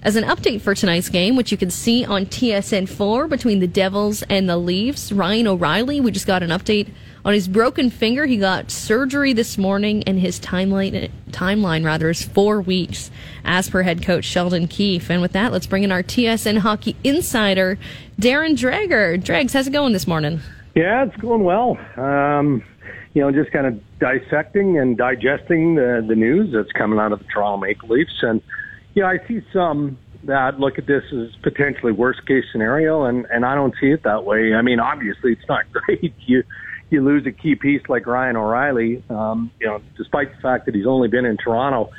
As an update for tonight's game, which you can see on TSN 4 between the Devils and the Leafs, Ryan O'Reilly, we just got an update on his broken finger. He got surgery this morning, and his timeline, timeline rather, is four weeks, as per head coach Sheldon Keefe. And with that, let's bring in our TSN hockey insider, Darren Dreger. Dregs, how's it going this morning? Yeah, it's going well. Um, you know, just kind of dissecting and digesting the, the news that's coming out of the Toronto Maple Leafs. And, know, I see some that look at this as potentially worst case scenario, and, and I don't see it that way. I mean, obviously, it's not great. You, you lose a key piece like Ryan O'Reilly, um, you know, despite the fact that he's only been in Toronto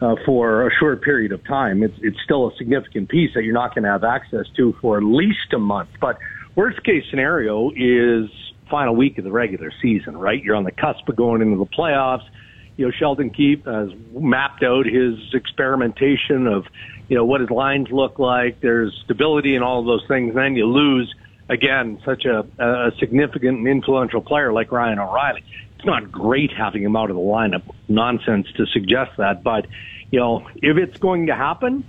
uh, for a short period of time, it's, it's still a significant piece that you're not going to have access to for at least a month. But worst case scenario is final week of the regular season, right? You're on the cusp of going into the playoffs. You know, Sheldon Keefe has mapped out his experimentation of, you know, what his lines look like. There's stability and all of those things. Then you lose again such a, a significant and influential player like Ryan O'Reilly. It's not great having him out of the lineup. Nonsense to suggest that, but you know, if it's going to happen,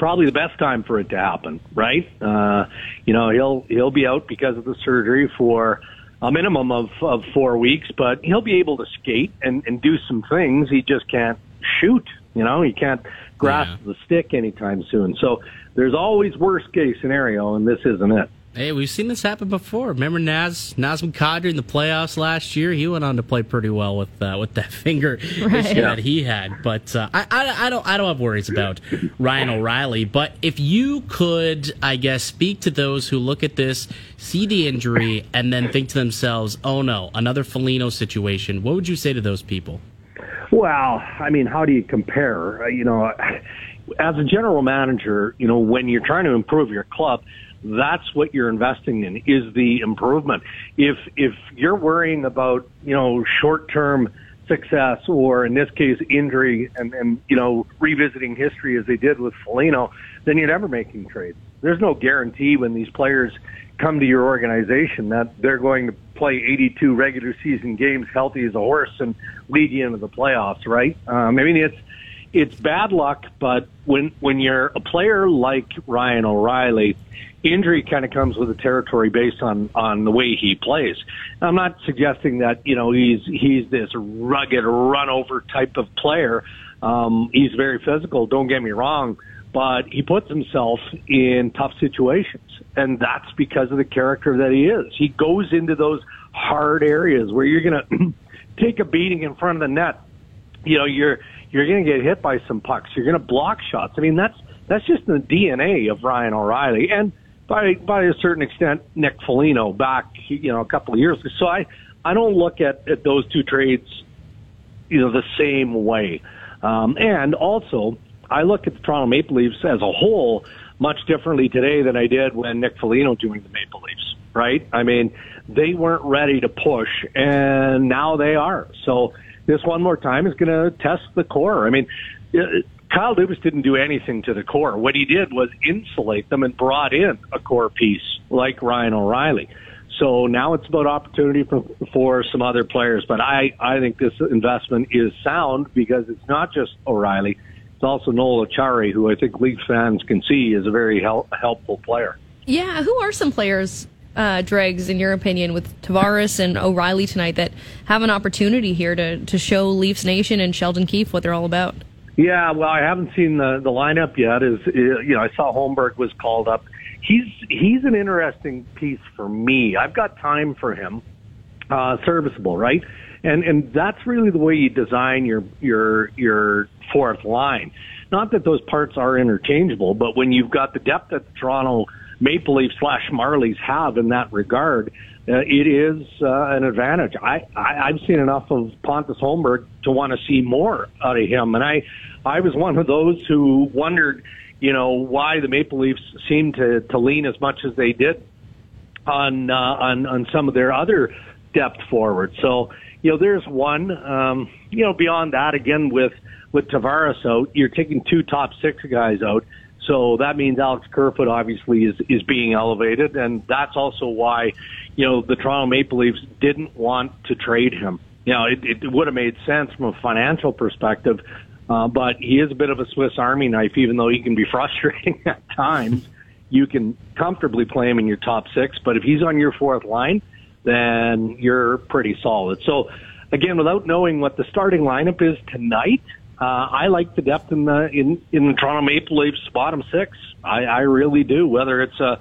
probably the best time for it to happen, right? Uh, you know, he'll he'll be out because of the surgery for a minimum of, of four weeks, but he'll be able to skate and, and do some things. He just can't shoot. You know, he can't grasp yeah. the stick anytime soon. So there's always worst case scenario, and this isn't it. Hey, we've seen this happen before. Remember Naz Nazem Kadri in the playoffs last year? He went on to play pretty well with uh, with that finger right. issue that he had. But uh, I, I, I, don't I don't have worries about Ryan O'Reilly. But if you could, I guess, speak to those who look at this, see the injury, and then think to themselves, "Oh no, another Foligno situation." What would you say to those people? Well, I mean, how do you compare? Uh, you know, as a general manager, you know, when you're trying to improve your club that's what you're investing in is the improvement. If if you're worrying about you know short term success or in this case injury and and you know revisiting history as they did with Foligno, then you're never making trades. There's no guarantee when these players come to your organization that they're going to play 82 regular season games healthy as a horse and lead you into the playoffs, right? Um, I mean, it's it's bad luck, but when when you're a player like Ryan O'Reilly, injury kind of comes with the territory based on on the way he plays. I'm not suggesting that you know he's he's this rugged run over type of player. Um, he's very physical. Don't get me wrong, but he puts himself in tough situations, and that's because of the character that he is. He goes into those hard areas where you're going to take a beating in front of the net. You know, you're you're going to get hit by some pucks. You're going to block shots. I mean, that's that's just the DNA of Ryan O'Reilly, and by by a certain extent, Nick Foligno back you know a couple of years ago. So I I don't look at, at those two trades you know the same way. Um, and also, I look at the Toronto Maple Leafs as a whole much differently today than I did when Nick Foligno joined the Maple Leafs. Right? I mean, they weren't ready to push, and now they are. So this one more time is going to test the core. I mean, Kyle Dubas didn't do anything to the core. What he did was insulate them and brought in a core piece like Ryan O'Reilly. So now it's about opportunity for, for some other players. But I, I think this investment is sound because it's not just O'Reilly. It's also Noel Acciari, who I think Leafs fans can see is a very help, helpful player. Yeah, who are some players, uh, Dregs, in your opinion, with Tavares and O'Reilly tonight that have an opportunity here to, to show Leafs Nation and Sheldon Keefe what they're all about? Yeah, well, I haven't seen the the lineup yet. Is you know, I saw Holmberg was called up. He's he's an interesting piece for me. I've got time for him. Uh, serviceable, right? And and that's really the way you design your your your fourth line. Not that those parts are interchangeable, but when you've got the depth that the Toronto Maple Leafs slash Marlies have in that regard, uh, it is uh, an advantage. I, I I've seen enough of Pontus Holmberg to want to see more out of him, and I I was one of those who wondered, you know, why the Maple Leafs seemed to to lean as much as they did on uh, on on some of their other depth forward. So you know, there's one. Um, you know, beyond that, again with with Tavares out, you're taking two top six guys out. So that means Alex Kerfoot obviously is is being elevated, and that's also why, you know, the Toronto Maple Leafs didn't want to trade him. You know, it, it would have made sense from a financial perspective Uh, but he is a bit of a Swiss Army knife, even though he can be frustrating at times. You can comfortably play him in your top six, but if he's on your fourth line, then you're pretty solid. So, again, without knowing what the starting lineup is tonight, uh, I like the depth in the in in the Toronto Maple Leafs bottom six. I, I really do. Whether it's a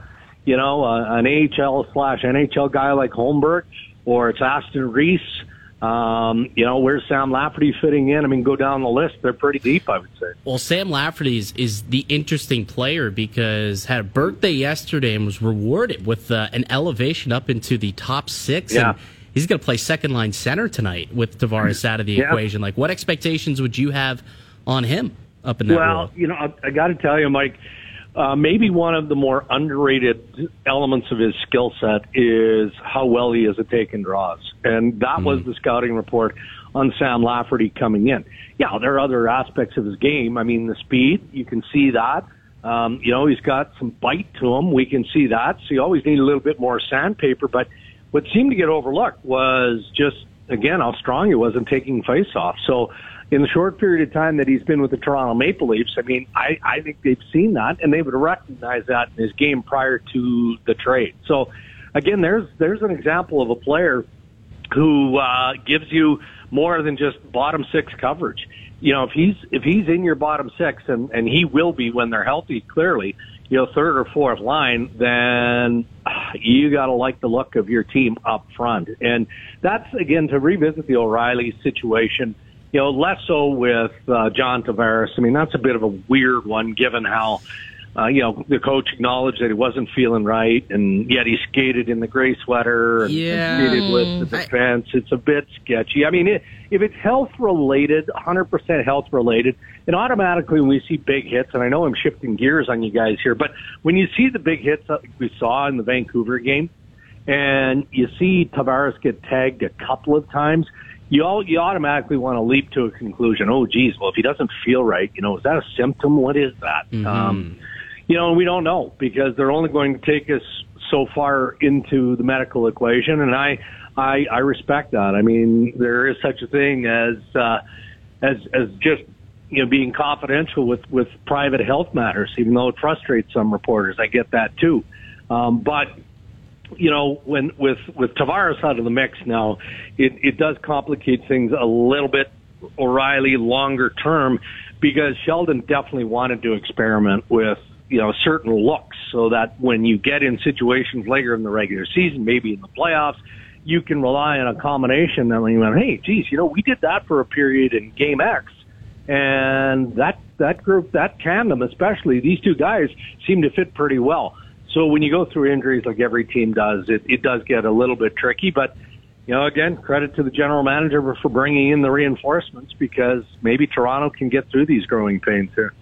you know an AHL slash NHL guy like Holmberg, or it's Aston Reese um, you know, where's Sam Lafferty fitting in? I mean, go down the list. They're pretty deep, I would say. Well, Sam Lafferty is, is the interesting player because had a birthday yesterday and was rewarded with uh, an elevation up into the top six. Yeah. And he's going to play second line center tonight with Tavares out of the yeah. equation. Like, what expectations would you have on him up in that well, role? you know, I, I got to tell you, Mike uh, maybe one of the more underrated elements of his skill set is how well he is at taking draws. And that mm was the scouting report on Sam Lafferty coming in. Yeah, there are other aspects of his game. I mean, the speed, you can see that. Um, you know, he's got some bite to him. We can see that. So you always need a little bit more sandpaper. But what seemed to get overlooked was just, again, how strong he was in taking face off. So in the short period of time that he's been with the Toronto Maple Leafs, I mean, I, I think they've seen that and they would recognize that in his game prior to the trade. So again, there's there's an example of a player who uh, gives you more than just bottom six coverage. You know, if he's if he's in your bottom six, and and he will be when they're healthy, clearly, you know, third or fourth line, then you got to like the look of your team up front. And that's again to revisit the O'Reilly situation you know, less so with uh, John Tavares. I mean, that's a bit of a weird one given how, uh, you know, the coach acknowledged that he wasn't feeling right, and yet he skated in the gray sweater and, yeah. skated with the defense. I, it's a bit sketchy. I mean, it, if it's health related, 100% health related, and automatically when we see big hits, and I know I'm shifting gears on you guys here, but when you see the big hits that we saw in the Vancouver game, and you see Tavares get tagged a couple of times, you all you automatically want to leap to a conclusion. Oh, geez, well, if he doesn't feel right, you know, is that a symptom? What is that? Mm-hmm. Um, you know, we don't know because they're only going to take us so far into the medical equation, and I, I, I respect that. I mean, there is such a thing as, uh, as, as just you know being confidential with with private health matters, even though it frustrates some reporters. I get that too, um, but you know, when with with Tavares out of the mix now, it it does complicate things a little bit. O'Reilly longer term, because Sheldon definitely wanted to experiment with you know certain looks, so that when you get in situations later in the regular season, maybe in the playoffs, you can rely on a combination. And you went, hey, geez, you know, we did that for a period in Game X, and that that group, that tandem, especially these two guys, seem to fit pretty well. So when you go through injuries like every team does, it, it does get a little bit tricky. But, you know, again, credit to the general manager for bringing in the reinforcements because maybe Toronto can get through these growing pains here.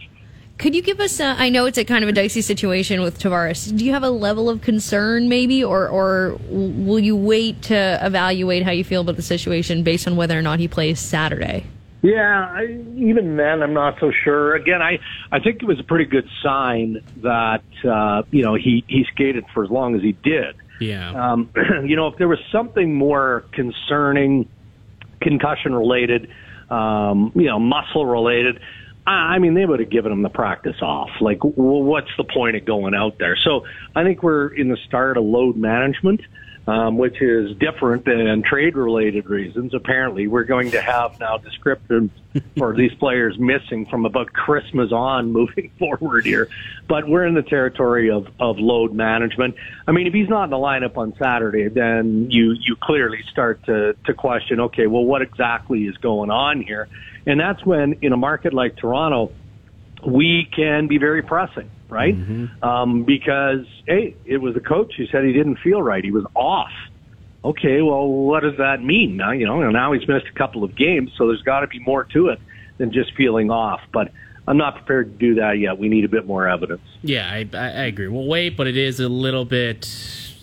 Could you give us? A, I know it's a kind of a dicey situation with Tavares. Do you have a level of concern, maybe, or or will you wait to evaluate how you feel about the situation based on whether or not he plays Saturday? Yeah, I, even then, I'm not so sure. Again, I I think it was a pretty good sign that uh, you know he he skated for as long as he did. Yeah. Um, you know, if there was something more concerning, concussion related, um, you know, muscle related. I I mean, they would have given him the practice off. Like, well, what's the point of going out there? So I think we're in the start of load management um, which is different than trade related reasons. Apparently, we're going to have now descriptive for these players missing from about Christmas on moving forward here. But we're in the territory of, of load management. I mean, if he's not in the lineup on Saturday, then you, you clearly start to, to question, okay, well, what exactly is going on here? And that's when in a market like Toronto, we can be very pressing right? Mm-hmm. Um, because hey, it was the coach who said he didn't feel right. He was off. Okay, well, what does that mean? Now you know now he's missed a couple of games, so there's got to be more to it than just feeling off. But I'm not prepared to do that yet. We need a bit more evidence. Yeah, I, I agree. We'll wait, but it is a little bit.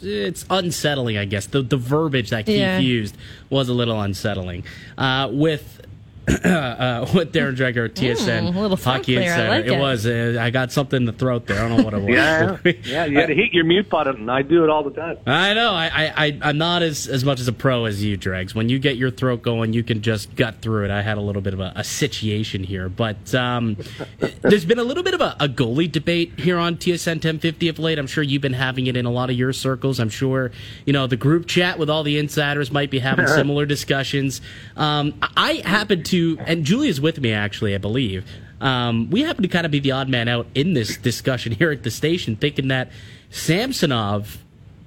It's unsettling, I guess. The the verbiage that Keefe yeah. used was a little unsettling. Uh, with uh, with Darren Dreger at TSN mm, Hockey Insider. Like it, it, was. Uh, I got something in the throat there. I don't know what it was. yeah, yeah. You had to hit your mute button, I do it all the time. I know. I, I, I'm not as as much as a pro as you, Dregs. When you get your throat going, you can just gut through it. I had a little bit of a, a situation here, but um, there's been a little bit of a, a goalie debate here on TSN 1050 of late. I'm sure you've been having it in a lot of your circles. I'm sure you know the group chat with all the insiders might be having similar discussions. Um, I happen to, and Julia's with me actually, I believe. Um, we happen to kind of be the odd man out in this discussion here at the station, thinking that Samsonov,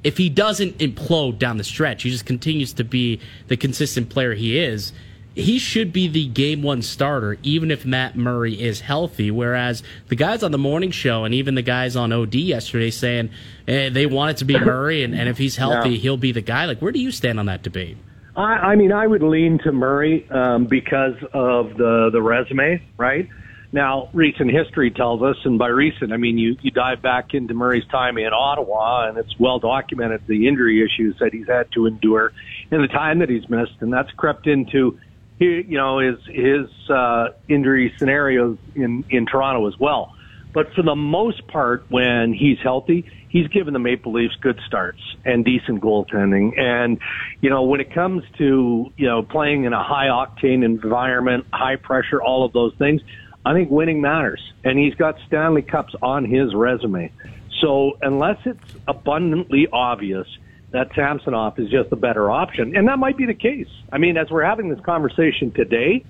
if he doesn't implode down the stretch, he just continues to be the consistent player he is. He should be the game one starter, even if Matt Murray is healthy. Whereas the guys on the morning show and even the guys on OD yesterday saying eh, they want it to be Murray, and, and if he's healthy, yeah. he'll be the guy. Like, where do you stand on that debate? I, I mean, I would lean to Murray um, because of the the resume, right? Now, recent history tells us, and by recent, I mean you, you dive back into Murray's time in Ottawa, and it's well documented the injury issues that he's had to endure in the time that he's missed, and that's crept into, you know, his his uh, injury scenarios in in Toronto as well. But for the most part, when he's healthy, he's given the Maple Leafs good starts and decent goaltending. And, you know, when it comes to, you know, playing in a high octane environment, high pressure, all of those things, I think winning matters. And he's got Stanley Cups on his resume. So unless it's abundantly obvious that Samsonov is just a better option, and that might be the case. I mean, as we're having this conversation today,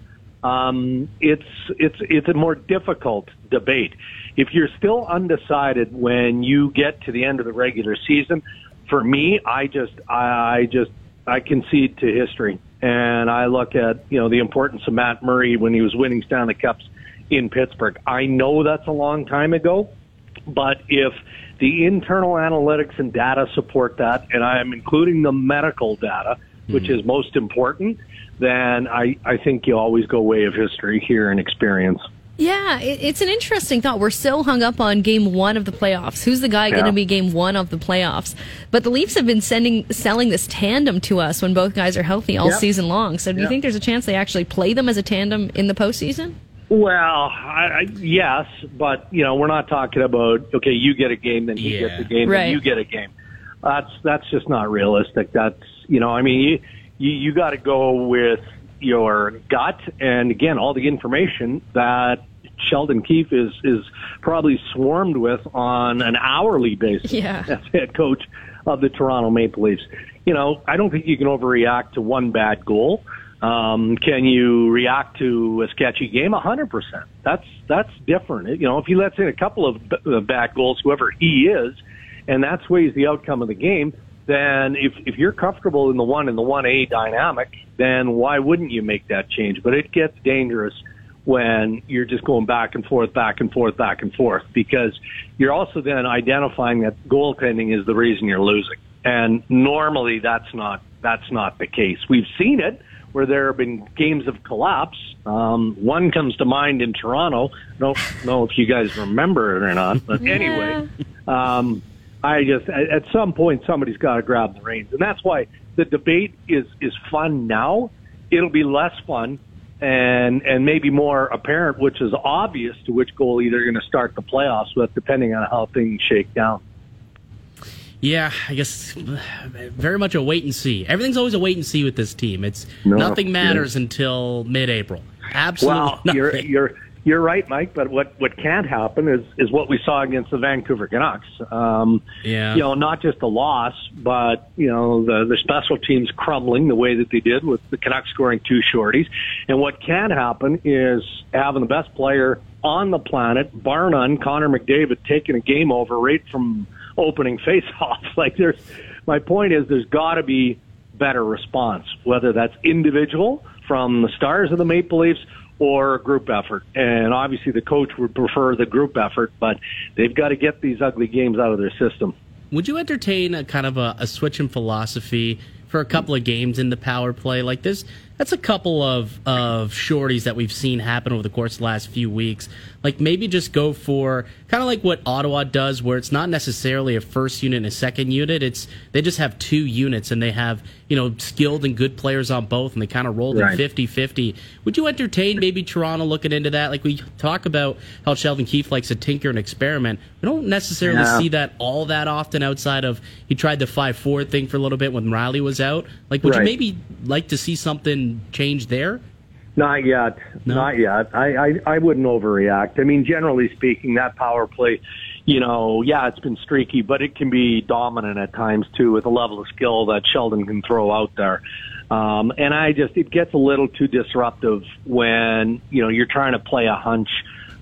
um, it's it's it's a more difficult debate if you're still undecided when you get to the end of the regular season, for me, I just, I just, I concede to history. And I look at, you know, the importance of Matt Murray when he was winning Stanley Cups in Pittsburgh. I know that's a long time ago, but if the internal analytics and data support that, and I am including the medical data, which mm-hmm. is most important, then I, I think you always go way of history here and experience. Yeah, it's an interesting thought. We're so hung up on game one of the playoffs. Who's the guy yeah. going to be game one of the playoffs? But the Leafs have been sending selling this tandem to us when both guys are healthy all yep. season long. So do yep. you think there's a chance they actually play them as a tandem in the postseason? Well, I, I, yes, but you know we're not talking about okay, you get a game, then he yeah. gets a game, right. then you get a game. That's that's just not realistic. That's you know, I mean, you you, you got to go with your gut and again all the information that Sheldon Keefe is is probably swarmed with on an hourly basis yeah. as head coach of the Toronto Maple Leafs. You know, I don't think you can overreact to one bad goal. Um, can you react to a sketchy game? A hundred percent. That's that's different. You know, if he lets in a couple of bad goals, whoever he is, and that sways the outcome of the game, then if if you're comfortable in the one and the one A dynamic, then why wouldn't you make that change? But it gets dangerous when you're just going back and forth, back and forth, back and forth, because you're also then identifying that goaltending is the reason you're losing. And normally that's not that's not the case. We've seen it where there have been games of collapse. Um, one comes to mind in Toronto. I don't know if you guys remember it or not, but anyway, um, I just at some point somebody's got to grab the reins, and that's why the debate is is fun now. It'll be less fun and and maybe more apparent, which is obvious to which goalie they're going to start the playoffs with, depending on how things shake down. Yeah, I guess very much a wait and see. Everything's always a wait and see with this team. It's no, nothing matters yeah. until mid-April. Absolutely, well, nothing. you're you're you're right, Mike. But what what can't happen is is what we saw against the Vancouver Canucks. Um, yeah. You know, not just a loss, but you know the the special teams crumbling the way that they did with the Canucks scoring two shorties. And what can happen is having the best player on the planet, bar none, Connor McDavid, taking a game over right from opening face-off. Like there's, my point is, there's got to be better response, whether that's individual from the stars of the Maple Leafs or a group effort. And obviously the coach would prefer the group effort, but they've got to get these ugly games out of their system. Would you entertain a kind of a, a switch in philosophy for a couple of games in the power play? Like this that's a couple of of shorties that we've seen happen over the course of the last few weeks. Like maybe just go for kind of like what Ottawa does, where it's not necessarily a first unit and a second unit. It's they just have two units and they have you know skilled and good players on both, and they kind of roll them right. 50-50. Would you entertain maybe Toronto looking into that? Like we talk about how Sheldon Keefe likes to tinker and experiment. We don't necessarily see that all that often outside of he tried the five four thing for a little bit when Rielly was out. Like would right. you maybe like to see something change there? Not yet. No? Not yet. I, I I wouldn't overreact. I mean, generally speaking, that power play, you know, yeah, it's been streaky, but it can be dominant at times too, with the level of skill that Sheldon can throw out there. Um, and I just it gets a little too disruptive when you know you're trying to play a hunch.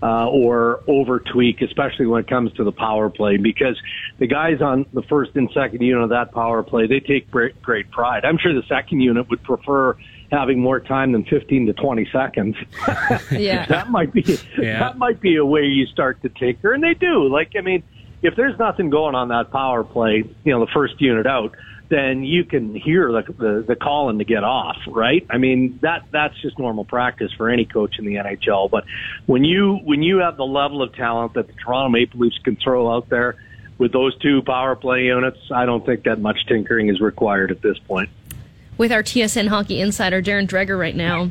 Uh, or over tweak, especially when it comes to the power play, because the guys on the first and second unit of that power play, they take great, great pride. I'm sure the second unit would prefer having more time than 15 to 20 seconds. yeah. that might be yeah. that might be a way you start to tinker and they do. Like I mean, if there's nothing going on that power play, you know, the first unit out, then you can hear the, the the calling to get off, right? I mean, that that's just normal practice for any coach in the NHL, but when you when you have the level of talent that the Toronto Maple Leafs can throw out there with those two power play units, I don't think that much tinkering is required at this point with our TSN hockey insider, Darren Dreger, right now.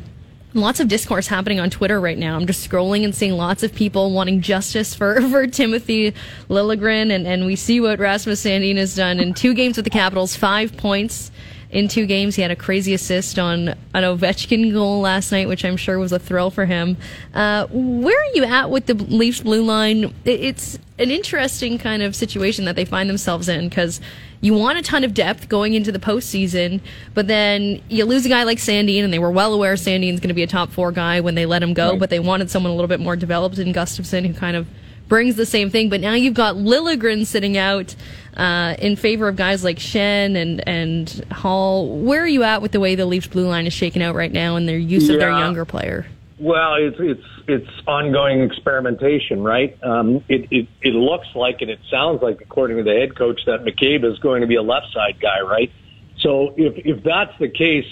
Lots of discourse happening on Twitter right now. I'm just scrolling and seeing lots of people wanting justice for, for Timothy Liljegren, and, and we see what Rasmus Sandin has done in two games with the Capitals, five points in two games. He had a crazy assist on an Ovechkin goal last night, which I'm sure was a thrill for him. Uh, where are you at with the Leafs blue line? It's an interesting kind of situation that they find themselves in because you want a ton of depth going into the postseason, but then you lose a guy like Sandin, and they were well aware Sandin's going to be a top four guy when they let him go, right. but they wanted someone a little bit more developed in Gustafsson who kind of brings the same thing. But now you've got Liljegren sitting out uh, in favor of guys like Schenn and and Hall. Where are you at with the way the Leafs blue line is shaken out right now and their use yeah. of their younger player? Well, it's it's it's ongoing experimentation, right? Um, it, it it looks like and it sounds like, according to the head coach, that McCabe is going to be a left side guy, right? So if if that's the case,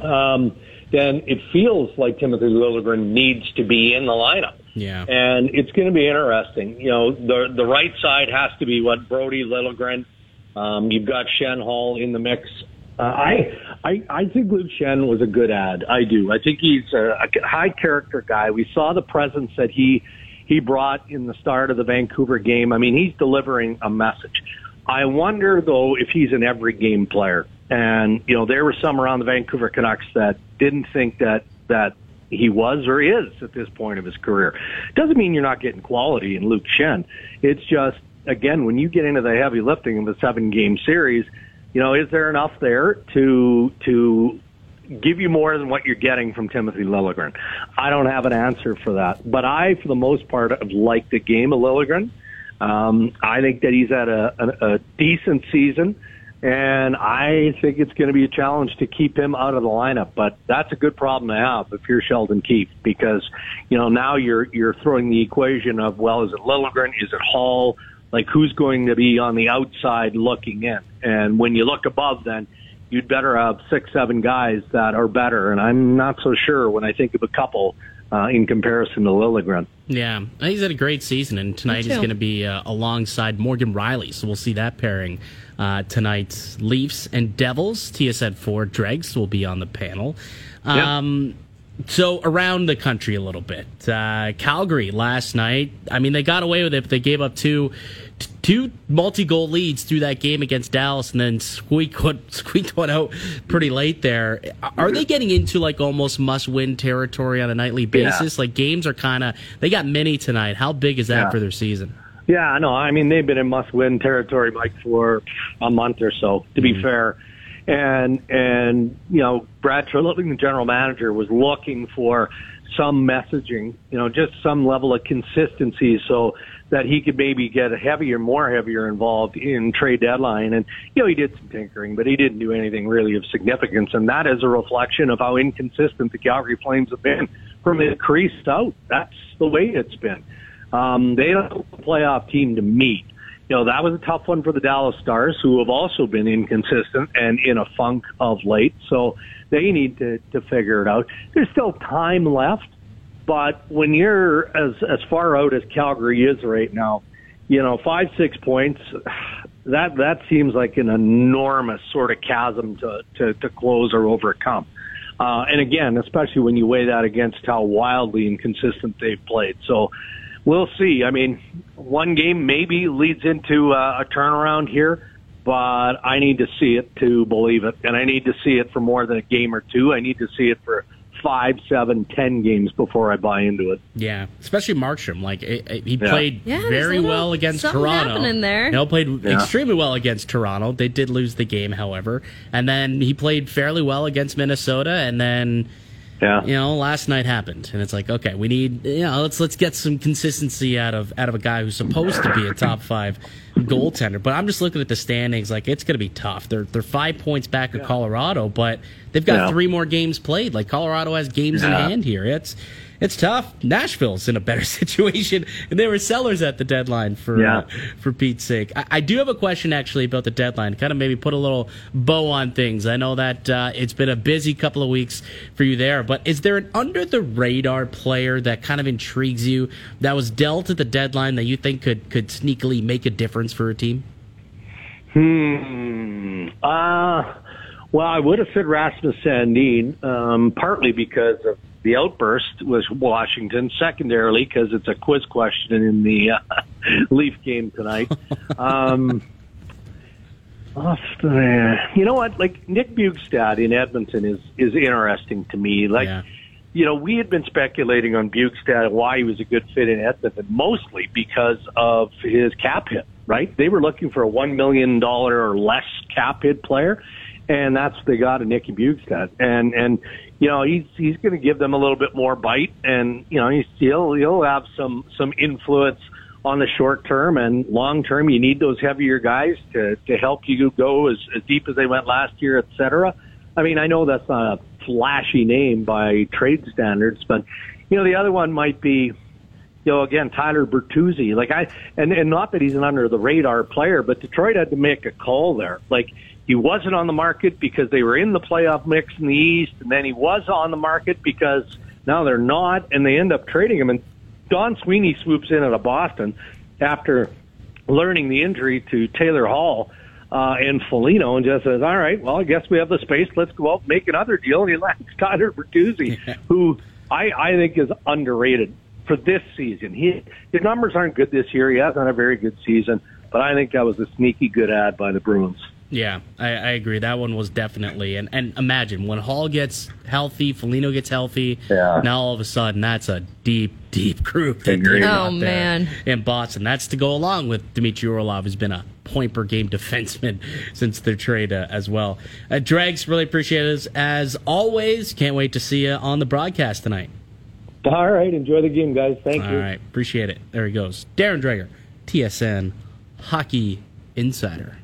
um, then it feels like Timothy Liljegren needs to be in the lineup. Yeah, and it's going to be interesting. You know, the the right side has to be what Brodie Liljegren. Um, you've got Schenn Hall in the mix. Uh, I, I, I think Luke Schenn was a good ad. I do. I think he's a, a high character guy. We saw the presence that he, he brought in the start of the Vancouver game. I mean, he's delivering a message. I wonder though if he's an every game player. And, you know, there were some around the Vancouver Canucks that didn't think that, that he was or is at this point of his career. Doesn't mean you're not getting quality in Luke Schenn. It's just, again, when you get into the heavy lifting of a seven game series, you know, is there enough there to to give you more than what you're getting from Timothy Liljegren? I don't have an answer for that, but I, for the most part, have liked the game of Liljegren. Um, I think that he's had a, a, a decent season, and I think it's going to be a challenge to keep him out of the lineup. But that's a good problem to have if you're Sheldon Keefe, because you know now you're you're throwing the equation of well, is it Liljegren, is it Hall? like who's going to be on the outside looking in. And when you look above, then you'd better have six, seven guys that are better. And I'm not so sure when I think of a couple uh, in comparison to Liljegren. Yeah, he's had a great season, and tonight he's going to be uh, alongside Morgan Rielly, so we'll see that pairing uh, tonight. Leafs and Devils, TSN 4, Dregs will be on the panel. Um, yep. So around the country a little bit, uh, Calgary last night. I mean, they got away with it, but they gave up two two multi-goal leads through that game against Dallas, and then squeaked one, squeaked one out pretty late there. Are they getting into like almost must-win territory on a nightly basis? Yeah. Like games are kind of they got many tonight. How big is that yeah. for their season? Yeah, no, I mean they've been in must-win territory, Mike, for a month or so. To be mm. fair and and you know Brad Treliving, the general manager, was looking for some messaging, you know, just some level of consistency, so that he could maybe get heavier, more heavier involved in trade deadline. And you know, he did some tinkering, but he didn't do anything really of significance, and that is a reflection of how inconsistent the Calgary Flames have been from the crease out. That's the way it's been. Um, they don't playoff team to meet you know, that was a tough one for the Dallas Stars, who have also been inconsistent and in a funk of late. So they need to, to figure it out. There's still time left, but when you're as, as far out as Calgary is right now, you know, five, six points, that, that seems like an enormous sort of chasm to, to, to close or overcome. Uh, and again, especially when you weigh that against how wildly inconsistent they've played. So, we'll see. I mean, one game maybe leads into uh, a turnaround here, but I need to see it to believe it, and I need to see it for more than a game or two. I need to see it for five, seven, ten games before I buy into it. Yeah, especially Markstrom. Like it, it, he yeah. played yeah, very well against Toronto. In there, no, played yeah. extremely well against Toronto. They did lose the game, however, and then he played fairly well against Minnesota, and then yeah. You know, last night happened, and it's like, okay, we need, you know, let's let's get some consistency out of out of a guy who's supposed to be a top five goaltender. But I'm just looking at the standings, like it's going to be tough. They're they're five points back of yeah. Colorado, but they've got yeah. three more games played. Like Colorado has games yeah. in hand here. It's it's tough. Nashville's in a better situation, and they were sellers at the deadline for yeah. uh, for Pete's sake. I, I, do have a question actually about the deadline. Kind of maybe put a little bow on things. I know that uh, it's been a busy couple of weeks for you there, but is there an under the radar player that kind of intrigues you that was dealt at the deadline that you think could could sneakily make a difference for a team? Hmm. Uh well, I would have said Rasmus Sandin, um, partly because of the outburst was Washington. Secondarily, because it's a quiz question in the uh, Leaf game tonight. Um, you know what? Like Nick Bjugstad in Edmonton is is interesting to me. Like. Yeah. You know, we had been speculating on Bjugstad why he was a good fit in Edmonton, mostly because of his cap hit, right? They were looking for a $1 million or less cap hit player and that's they got in Nicky Bjugstad. And and you know he's he's going to give them a little bit more bite, and you know he's still he'll have some some influence on the short term and long term. You need those heavier guys to to help you go as, as deep as they went last year, et cetera. I mean, I know that's not a flashy name by trade standards, but you know the other one might be you know, again, Tyler Bertuzzi. Like I, and and not that he's an under the radar player, but Detroit had to make a call there. Like he wasn't on the market because they were in the playoff mix in the East, and then he was on the market because now they're not, and they end up trading him. And Don Sweeney swoops in out of Boston after learning the injury to Taylor Hall uh, and Foligno and just says, all right, well, I guess we have the space. Let's go out and make another deal. And he lands Tyler Bertuzzi, who I, I think is underrated for this season. He, his numbers aren't good this year. He hasn't had a very good season, but I think that was a sneaky good ad by the Bruins. Yeah, I, I, agree. That one was definitely and and imagine when Hall gets healthy, Foligno gets healthy. Yeah. Now all of a sudden, that's a deep, deep group. That oh man! In Boston, that's to go along with Dmitry Orlov, who's been a point per game defenseman since their trade uh, as well. Uh, Dregs, really appreciate it as always. Can't wait to see you on the broadcast tonight. All right, enjoy the game, guys. Thank all you. All right, appreciate it. There he goes, Darren Dreger, TSN Hockey Insider.